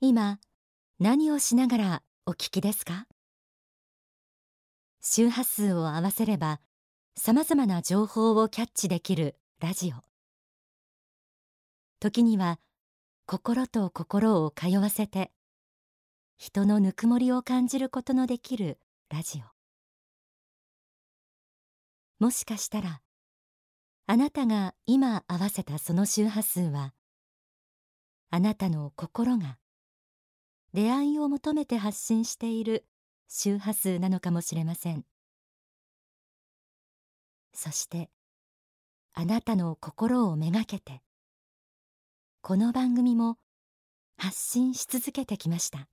今何をしながらお聞きですか？周波数を合わせればさまざまな情報をキャッチできるラジオ。時には心と心を通わせて人のぬくもりを感じることのできるラジオ。もしかしたらあなたが今合わせたその周波数はあなたの心が出会いを求めて発信している周波数なのかもしれません。そしてあなたの心をめがけてこの番組も発信し続けてきました。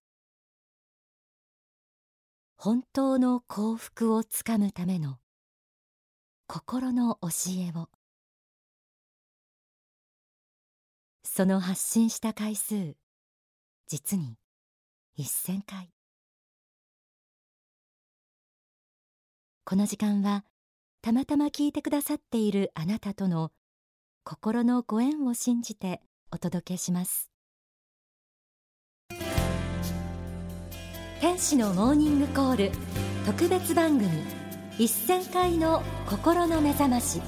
本当の幸福をつかむための心の教えを。その発信した回数実に1000回。この時間はたまたま聞いてくださっているあなたとの心のご縁を信じてお届けします。天使のモーニングコール特別番組1000回の心の目覚まし。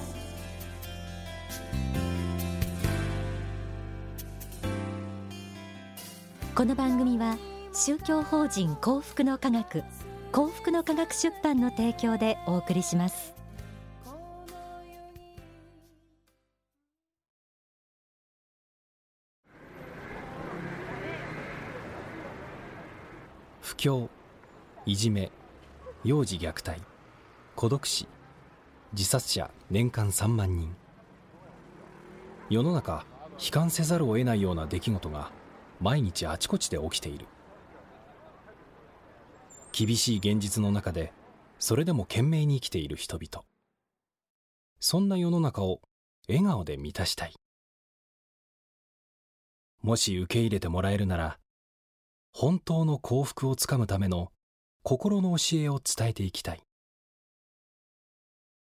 この番組は宗教法人幸福の科学幸福の科学出版の提供でお送りします。不況いじめ幼児虐待孤独死自殺者年間3万人。世の中悲観せざるを得ないような出来事が毎日あちこちで起きている。厳しい現実の中でそれでも懸命に生きている人々。そんな世の中を笑顔で満たしたい。もし受け入れてもらえるなら本当の幸福をつかむための心の教えを伝えていきたい。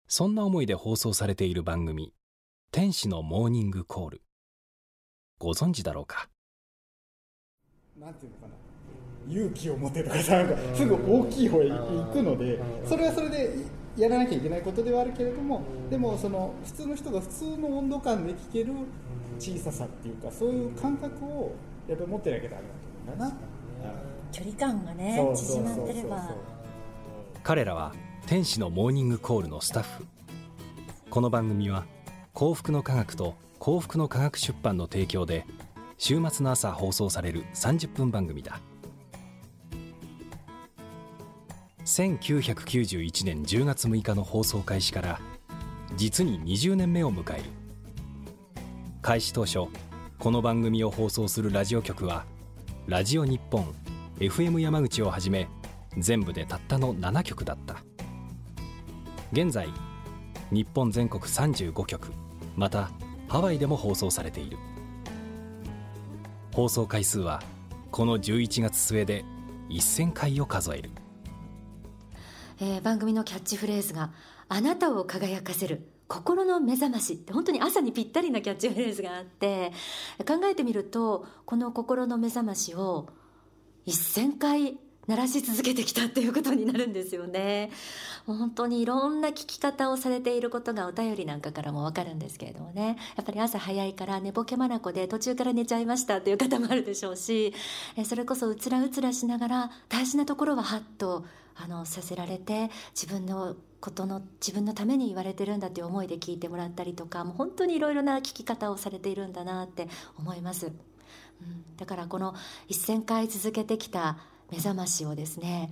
そんな思いで放送されている番組「天使のモーニングコール」ご存知だろうか？なんていうのかな？勇気を持てとかさなんかすぐ大きい方へ行くのでそれはそれでやらなきゃいけないことではあるけれどもでもその普通の人が普通の温度感で聞ける小ささっていうかそういう感覚をやっぱり持ってなきゃダメだと思うんだな。距離感がね縮まってれば。彼らは天使のモーニングコールのスタッフ。この番組は幸福の科学と幸福の科学出版の提供で週末の朝放送される30分番組だ1991年10月6日の放送開始から実に20年目を迎える。開始当初この番組を放送するラジオ局はラジオ日本 FM 山口をはじめ全部でたったの7局だった。現在日本全国35局またハワイでも放送されている。放送回数はこの11月末で1000回を数える。えー番組のキャッチフレーズが「あなたを輝かせる心の目覚まし」って本当に朝にぴったりなキャッチフレーズがあって考えてみるとこの心の目覚ましを1000回鳴らし続けてきたっていうことになるんですよね。本当にいろんな聞き方をされていることがお便りなんかからもわかるんですけれどもね。やっぱり朝早いから寝ぼけまなこで途中から寝ちゃいましたっていう方もあるでしょうしえそれこそうつらうつらしながら大事なところはハッとあのさせられて自分のことの自分のために言われてるんだっていう思いで聞いてもらったりとかもう本当にいろいろな聞き方をされているんだなって思います、うん、だからこの1,000回続けてきた目覚ましをですね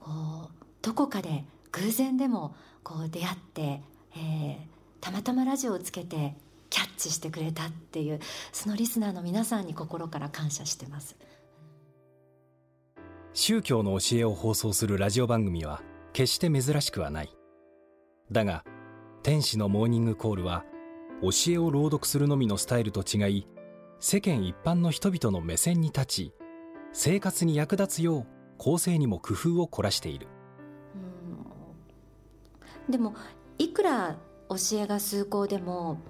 こうどこかで偶然でもこう出会って、えーたまたまラジオをつけてキャッチしてくれたっていうそのリスナーの皆さんに心から感謝してます。宗教の教えを放送するラジオ番組は決して珍しくはないだが天使のモーニングコールは教えを朗読するのみのスタイルと違い世間一般の人々の目線に立ち生活に役立つよう構成にも工夫を凝らしている。でもいくら教えが崇高でも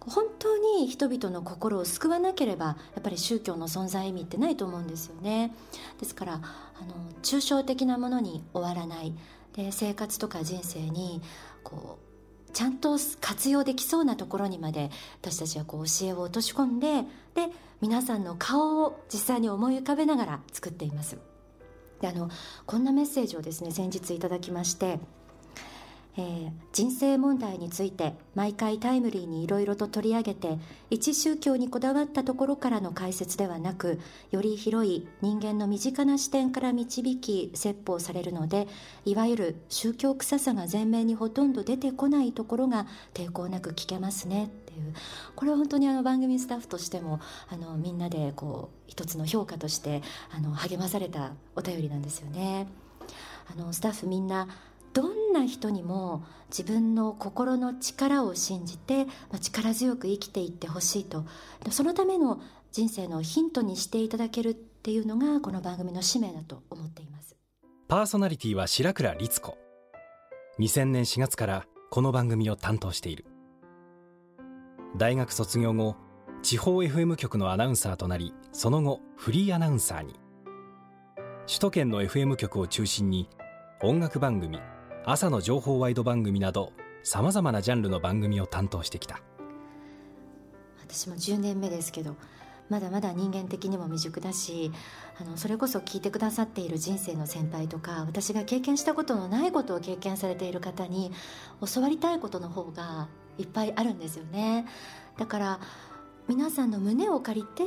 本当に人々の心を救わなければやっぱり宗教の存在意味ってないと思うんですよね。ですからあの抽象的なものに終わらない。で生活とか人生にこうちゃんと活用できそうなところにまで私たちはこう教えを落とし込んでで皆さんの顔を実際に思い浮かべながら作っています。であのこんなメッセージをですね先日いただきましてえー、人生問題について毎回タイムリーにいろいろと取り上げて一宗教にこだわったところからの解説ではなくより広い人間の身近な視点から導き説法されるのでいわゆる宗教臭さが前面にほとんど出てこないところが抵抗なく聞けますね。いうこれは本当にあの番組スタッフとしてもあのみんなでこう一つの評価としてあの励まされたお便りなんですよね。あのスタッフみんなどんな人にも自分の心の力を信じて、まあ、力強く生きていってほしいと。そのための人生のヒントにしていただけるっていうのがこの番組の使命だと思っています。パーソナリティは白倉律子。2000年4月からこの番組を担当している。大学卒業後地方 FM 局のアナウンサーとなりその後フリーアナウンサーに。首都圏の FM 局を中心に音楽番組朝の情報ワイド番組などさまざまなジャンルの番組を担当してきた。私も10年目ですけどまだまだ人間的にも未熟だしあのそれこそ聞いてくださっている人生の先輩とか私が経験したことのないことを経験されている方に教わりたいことの方がいっぱいあるんですよね。だから皆さんの胸を借りて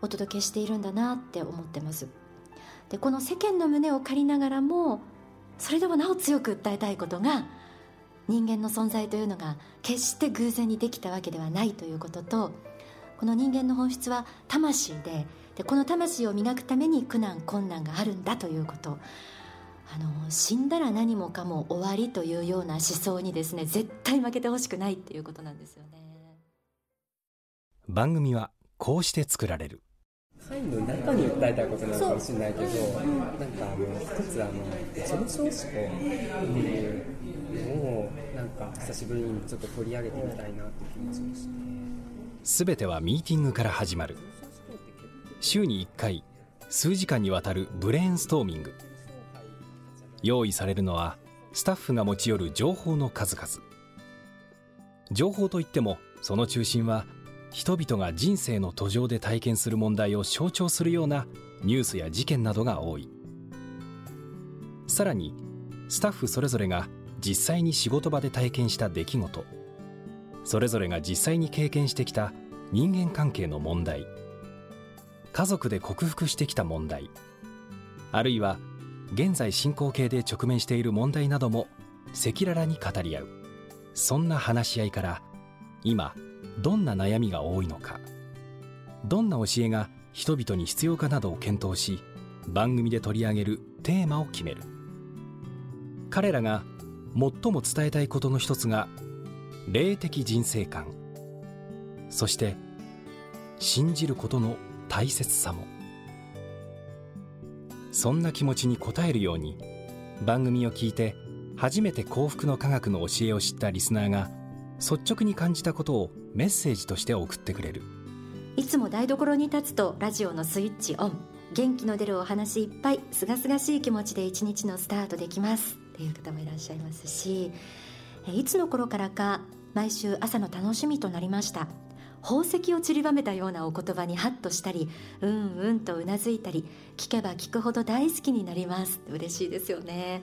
お届けしているんだなって思ってます。でこの世間の胸を借りながらもそれでもなお強く訴えたいことが人間の存在というのが決して偶然にできたわけではないということとこの人間の本質は魂ででこの魂を磨くために苦難困難があるんだということ。あの死んだら何もかも終わりというような思想にですね絶対負けてほしくないっていうことなんですよね。番組はこうして作られる。会の中に訴えたいことなのかもしれないけど、なんかあの一つあの上昇思考っていうのをなんか久しぶりにちょっと取り上げてみたいなって気もしまして。全てはミーティングから始まる。週に1回数時間にわたるブレーンストーミング用意されるのはスタッフが持ち寄る情報の数々。情報といってもその中心は人々が人生の途上で体験する問題を象徴するようなニュースや事件などが多い。さらにスタッフそれぞれが実際に仕事場で体験した出来事。それぞれが実際に経験してきた人間関係の問題。家族で克服してきた問題。あるいは現在進行形で直面している問題なども赤裸々に語り合う。そんな話し合いから今どんな悩みが多いのか。どんな教えが人々に必要かなどを検討し番組で取り上げるテーマを決める。彼らが最も伝えたいことの一つが霊的人生観。そして信じることの大切さも。そんな気持ちに応えるように番組を聞いて初めて幸福の科学の教えを知ったリスナーが率直に感じたことをメッセージとして送ってくれる。いつも台所に立つとラジオのスイッチオン。元気の出るお話いっぱいすがすがしい気持ちで一日のスタートできます。っていう方もいらっしゃいますしいつの頃からか毎週朝の楽しみとなりました。宝石を散りばめたようなお言葉にハッとしたりうんうんとうなずいたり聞けば聞くほど大好きになります。嬉しいですよね。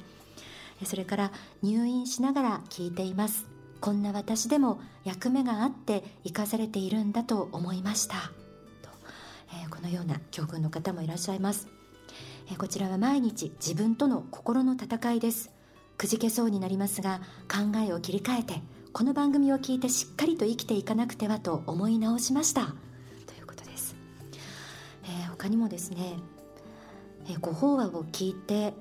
それから入院しながら聞いています。こんな私でも役目があって生かされているんだと思いました。と、えー、このような教訓の方もいらっしゃいます、えー、こちらは毎日自分との心の戦いです。くじけそうになりますが考えを切り替えてこの番組を聞いてしっかりと生きていかなくてはと思い直しました。ということです、えー、他にもですね、えご法話を聞いて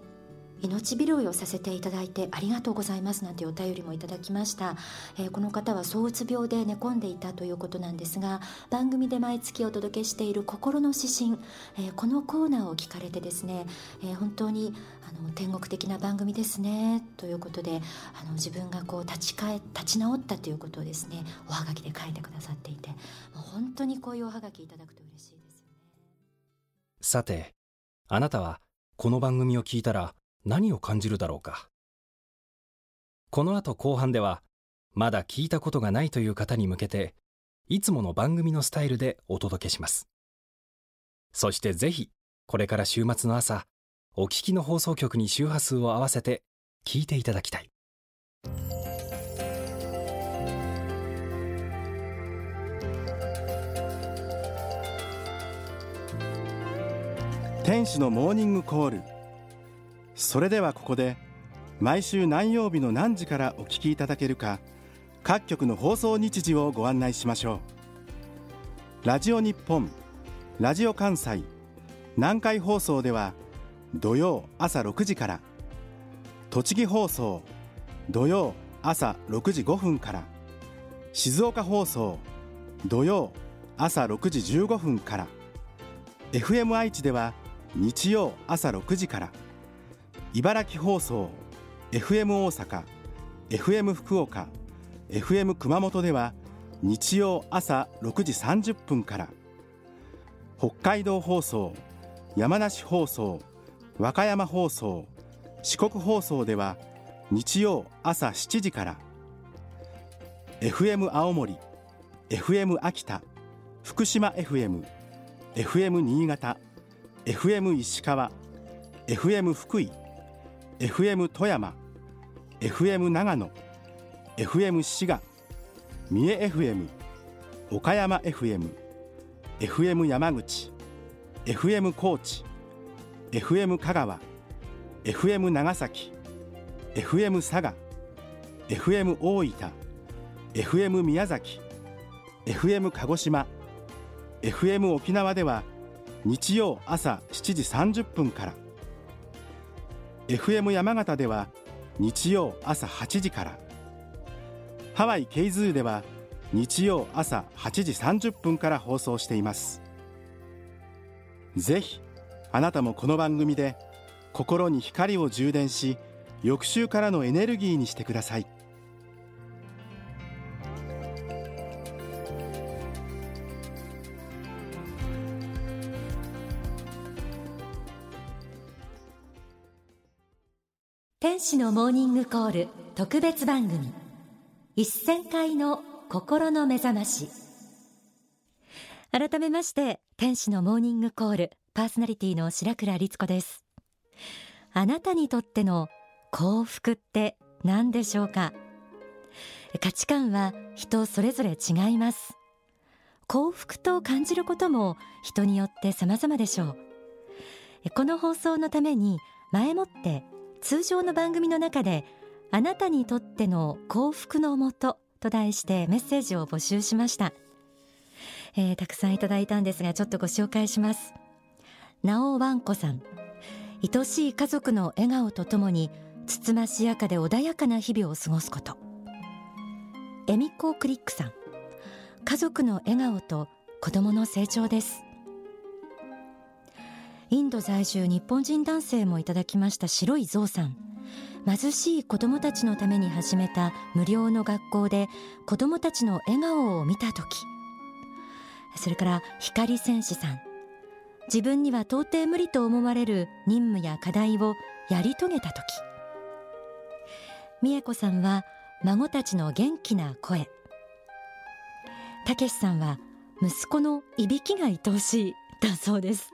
命拾いをさせていただいてありがとうございますなんてお便りもいただきました、えー、この方は躁うつ病で寝込んでいたということなんですが番組で毎月お届けしている心の指針、えー、このコーナーを聞かれてですね、えー、本当にあの天国的な番組ですねということであの自分がこう立ち返立ち直ったということをですねおはがきで書いてくださっていて本当にこういうおはがきいただくと嬉しいですよね。さてあなたはこの番組を聞いたら何を感じるだろうか。この後後半ではまだ聞いたことがないという方に向けていつもの番組のスタイルでお届けします。そしてぜひこれから週末の朝お聞きの放送局に周波数を合わせて聞いていただきたい。天使のモーニングコール。それではここで毎週何曜日の何時からお聞きいただけるか各局の放送日時をご案内しましょう。ラジオ日本ラジオ関西南海放送では土曜朝6時から栃木放送土曜朝6時5分から静岡放送土曜朝6時15分から FM 愛知では日曜朝6時から茨城放送 FM 大阪 FM 福岡 FM 熊本では日曜朝6時30分から北海道放送山梨放送和歌山放送四国放送では日曜朝7時から FM 青森 FM 秋田福島 FM FM 新潟 FM 石川 FM 福井 FM 富山 FM 長野 FM 滋賀三重 FM 岡山 FM FM 山口 FM 高知 FM 香川 FM 長崎 FM 佐賀 FM 大分 FM 宮崎 FM 鹿児島 FM 沖縄では日曜朝7時30分から FM 山形では日曜朝8時から。ハワイケイズーでは日曜朝8時30分から放送しています。ぜひあなたもこの番組で心に光を充電し翌週からのエネルギーにしてください。天使のモーニングコール特別番組。一千回の心の目覚まし。改めまして天使のモーニングコールパーソナリティの白倉律子です。あなたにとっての幸福って何でしょうか？価値観は人それぞれ違います。幸福と感じることも人によって様々でしょう。この放送のために前もって通常の番組の中であなたにとっての幸福のもとと題してメッセージを募集しました、えー、たくさんいただいたんですがちょっとご紹介します。なおわんこさん。愛しい家族の笑顔とともにつつましやかで穏やかな日々を過ごすこと。エミコークリックさん。家族の笑顔と子供の成長です。インド在住日本人男性もいただきました白いゾウさん。貧しい子どもたちのために始めた無料の学校で子どもたちの笑顔を見た時。それから光戦士さん。自分には到底無理と思われる任務や課題をやり遂げた時。美恵子さんは孫たちの元気な声。たけしさんは息子のいびきが愛おしい。だそうです。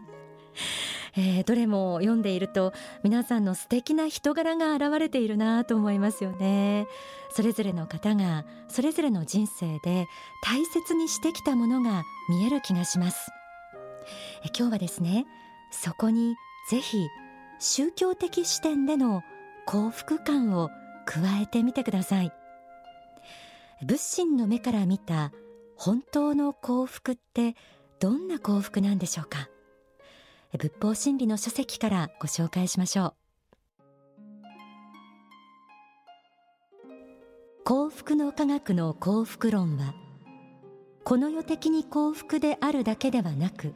えー、どれも読んでいると皆さんの素敵な人柄が現れているなと思いますよね。それぞれの方がそれぞれの人生で大切にしてきたものが見える気がします。今日はですねそこにぜひ宗教的視点での幸福感を加えてみてください。仏心の目から見た本当の幸福ってどんな幸福なんでしょうか？仏法真理の書籍からご紹介しましょう。幸福の科学の幸福論はこの世的に幸福であるだけではなく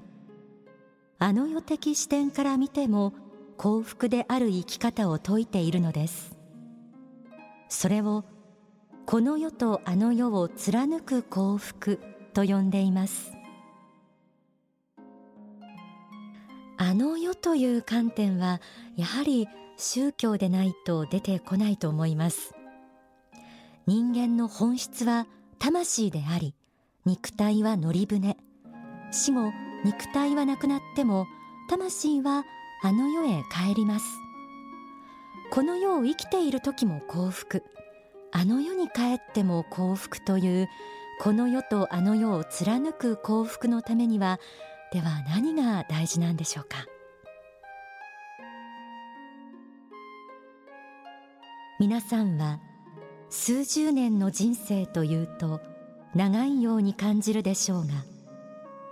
あの世的視点から見ても幸福である生き方を説いているのです。それをこの世とあの世を貫く幸福と呼んでいます。あの世という観点はやはり宗教でないと出てこないと思います。人間の本質は魂であり肉体は乗り船。死後肉体はなくなっても魂はあの世へ帰ります。この世を生きている時も幸福。あの世に帰っても幸福というこの世とあの世を貫く幸福のためにはでは何が大事なんでしょうか？皆さんは数十年の人生というと長いように感じるでしょうが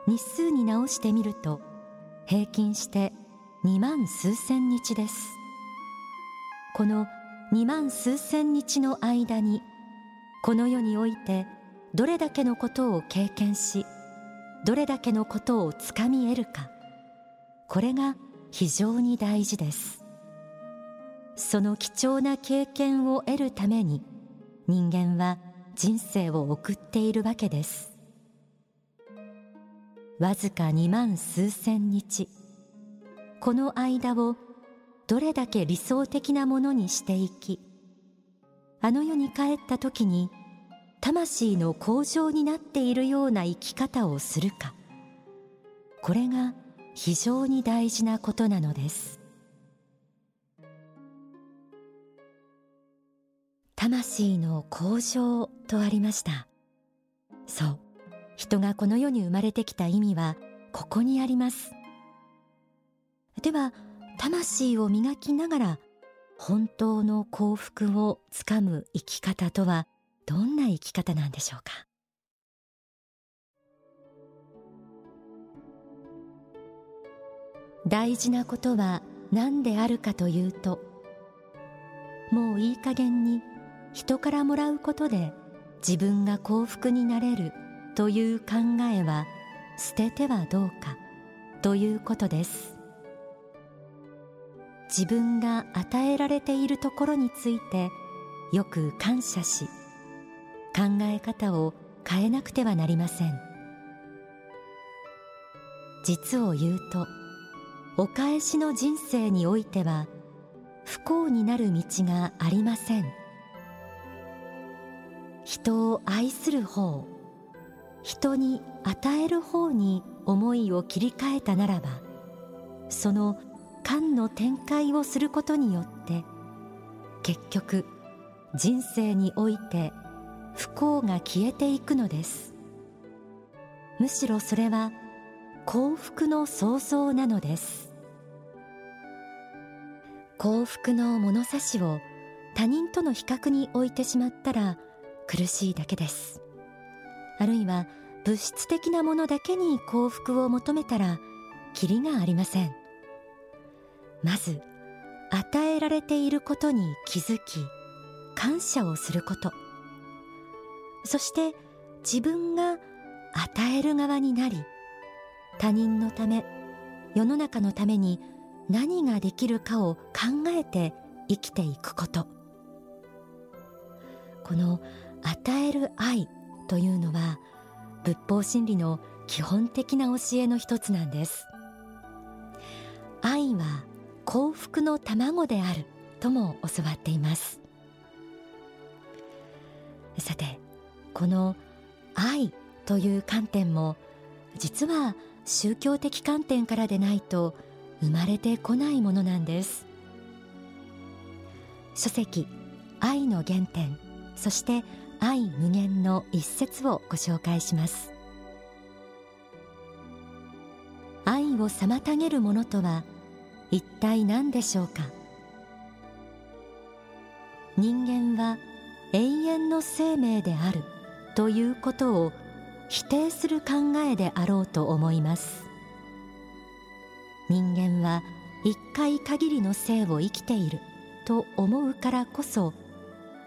日数に直してみると平均して2万数千日です。この2万数千日の間にこの世においてどれだけのことを経験しどれだけのことをつかみ得るか。これが非常に大事です。その貴重な経験を得るために人間は人生を送っているわけです。わずか2万数千日この間をどれだけ理想的なものにしていきあの世に帰った時に魂の向上になっているような生き方をするか。これが非常に大事なことなのです。魂の向上とありました。そう。人がこの世に生まれてきた意味はここにあります。では魂を磨きながら本当の幸福をつかむ生き方とはどんな生き方なんでしょうか？大事なことは何であるかというともういい加減に人からもらうことで自分が幸福になれるという考えは捨ててはどうかということです。自分が与えられているところについてよく感謝し考え方を変えなくてはなりません。実を言うとお返しの人生においては不幸になる道がありません。人を愛する方人に与える方に思いを切り替えたならばその観の展開をすることによって結局人生において不幸が消えていくのです。むしろそれは幸福の創造なのです。幸福の物差しを他人との比較に置いてしまったら苦しいだけです。あるいは物質的なものだけに幸福を求めたらキリがありません。まず与えられていることに気づき感謝をすること。そして自分が与える側になり他人のため世の中のために何ができるかを考えて生きていくこと。この与える愛というのは仏法真理の基本的な教えの一つなんです。愛は幸福の卵であるとも教わっています。さてこの愛という観点も実は宗教的観点からでないと生まれてこないものなんです。書籍愛の原点そして愛無限の一節をご紹介します。愛を妨げるものとは一体何でしょうか？人間は永遠の生命である。ということを否定する考えであろうと思います。人間は一回限りの生を生きていると思うからこそ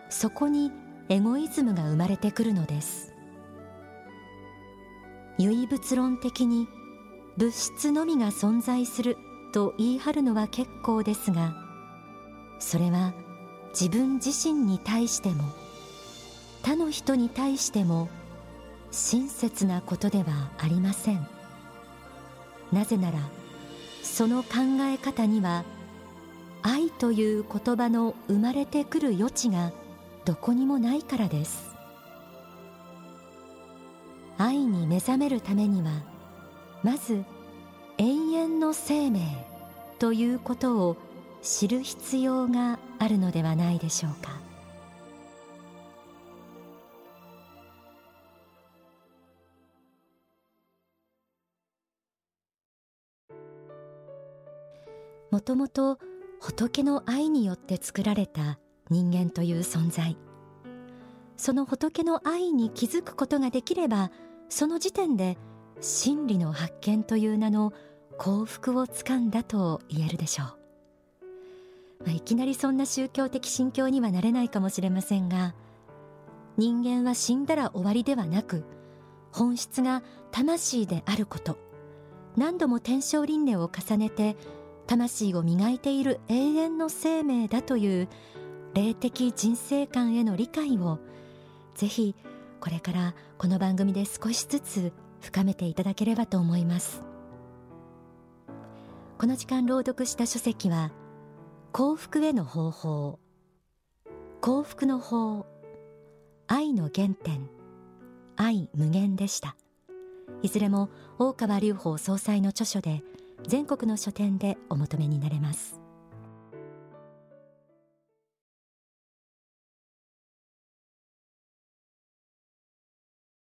そこにエゴイズムが生まれてくるのです。唯物論的に物質のみが存在すると言い張るのは結構ですがそれは自分自身に対しても他の人に対しても親切なことではありません。なぜならその考え方には愛という言葉の生まれてくる余地がどこにもないからです。愛に目覚めるためにはまず永遠の生命ということを知る必要があるのではないでしょうか。もともと仏の愛によって作られた人間という存在。その仏の愛に気づくことができればその時点で真理の発見という名の幸福をつかんだと言えるでしょう、まあ、いきなりそんな宗教的心境にはなれないかもしれませんが人間は死んだら終わりではなく本質が魂であること何度も天正輪廻を重ねて魂を磨いている永遠の生命だという霊的人生観への理解をぜひこれからこの番組で少しずつ深めていただければと思います。この時間朗読した書籍は幸福への方法幸福の法愛の原点愛無限でした。いずれも大川隆法総裁の著書で全国の書店でお求めになれます。